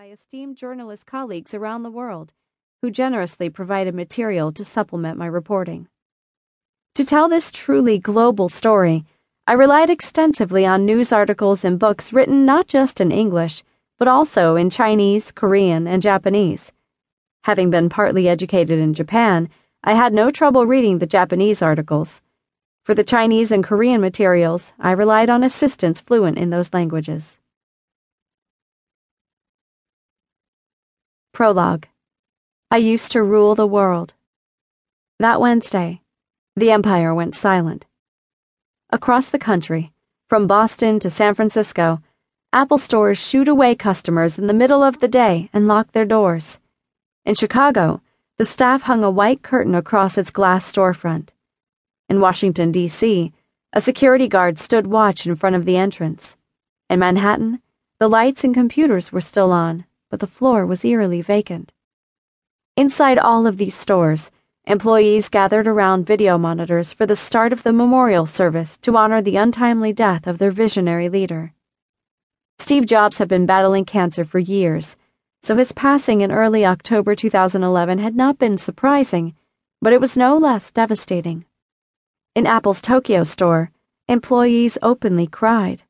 by esteemed journalist colleagues around the world who generously provided material to supplement my reporting. To tell this truly global story, I relied extensively on news articles and books written not just in English, but also in Chinese, Korean, and Japanese. Having been partly educated in Japan, I had no trouble reading the Japanese articles. For the Chinese and Korean materials, I relied on assistants fluent in those languages. Prologue I used to rule the world. That Wednesday, the empire went silent. Across the country, from Boston to San Francisco, Apple stores shooed away customers in the middle of the day and locked their doors. In Chicago, the staff hung a white curtain across its glass storefront. In Washington, D.C., a security guard stood watch in front of the entrance. In Manhattan, the lights and computers were still on, but the floor was eerily vacant. Inside all of these stores, Employees gathered around video monitors for the start of the memorial service to honor the untimely death of their visionary leader. Steve Jobs had been battling cancer for years, so his passing in early October 2011 had not been surprising, but it was no less devastating. In Apple's Tokyo store, employees openly cried.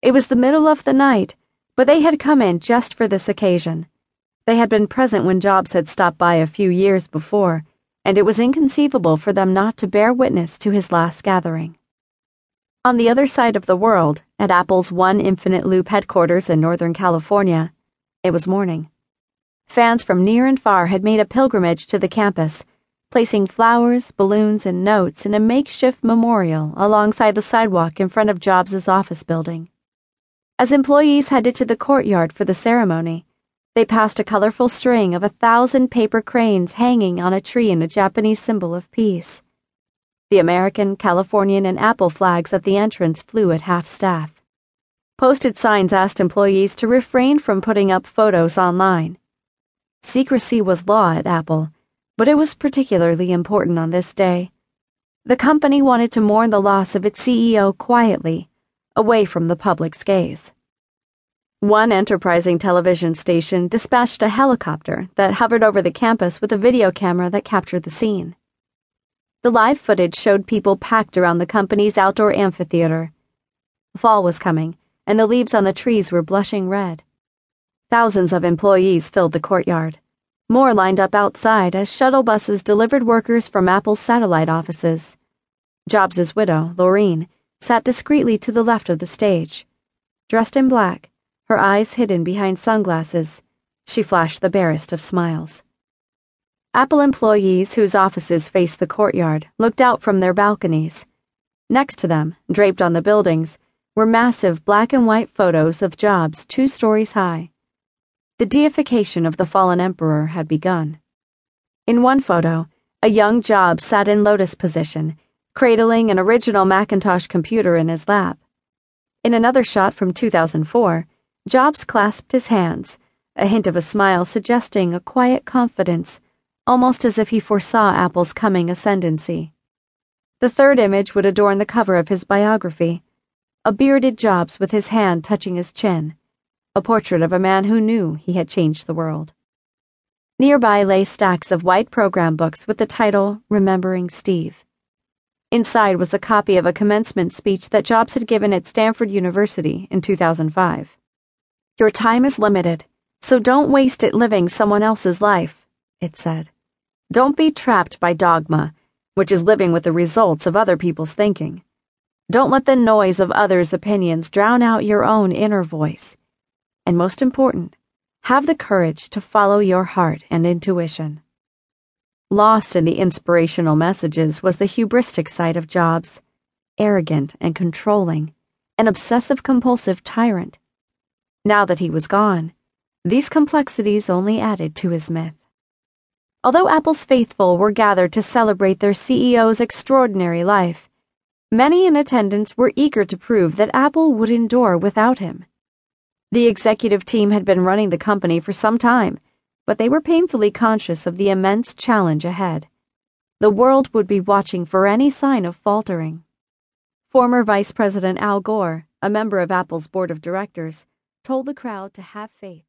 It was the middle of the night, but they had come in just for this occasion. They had been present when Jobs had stopped by a few years before and it was inconceivable for them not to bear witness to his last gathering. On the other side of the world, at Apple's One Infinite Loop headquarters in Northern California, it was morning. Fans from near and far had made a pilgrimage to the campus, placing flowers, balloons, and notes in a makeshift memorial alongside the sidewalk in front of Jobs' office building. As employees headed to the courtyard for the ceremony, they passed a colorful string of a thousand paper cranes hanging on a tree in a Japanese symbol of peace. The American, Californian, and Apple flags at the entrance flew at half staff. Posted signs asked employees to refrain from putting up photos online. Secrecy was law at Apple, but it was particularly important on this day. The company wanted to mourn the loss of its CEO quietly, away from the public's gaze. One enterprising television station dispatched a helicopter that hovered over the campus with a video camera that captured the scene. The live footage showed people packed around the company's outdoor amphitheater. Fall was coming, and the leaves on the trees were blushing red. Thousands of employees filled the courtyard. More lined up outside as shuttle buses delivered workers from Apple's satellite offices. Jobs' widow, Laurene, sat discreetly to the left of the stage. Dressed in black, her eyes hidden behind sunglasses, she flashed the barest of smiles. Apple employees whose offices faced the courtyard looked out from their balconies. Next to them, draped on the buildings, were massive black and white photos of Jobs two stories high. The deification of the fallen emperor had begun. In one photo, a young Jobs sat in lotus position, cradling an original Macintosh computer in his lap. In another shot from 2004, Jobs clasped his hands, a hint of a smile suggesting a quiet confidence, almost as if he foresaw Apple's coming ascendancy. The third image would adorn the cover of his biography a bearded Jobs with his hand touching his chin, a portrait of a man who knew he had changed the world. Nearby lay stacks of white program books with the title Remembering Steve. Inside was a copy of a commencement speech that Jobs had given at Stanford University in 2005. Your time is limited, so don't waste it living someone else's life, it said. Don't be trapped by dogma, which is living with the results of other people's thinking. Don't let the noise of others' opinions drown out your own inner voice. And most important, have the courage to follow your heart and intuition. Lost in the inspirational messages was the hubristic side of Jobs arrogant and controlling, an obsessive compulsive tyrant now that he was gone, these complexities only added to his myth. Although Apple's faithful were gathered to celebrate their CEO's extraordinary life, many in attendance were eager to prove that Apple would endure without him. The executive team had been running the company for some time, but they were painfully conscious of the immense challenge ahead. The world would be watching for any sign of faltering. Former Vice President Al Gore, a member of Apple's board of directors, told the crowd to have faith.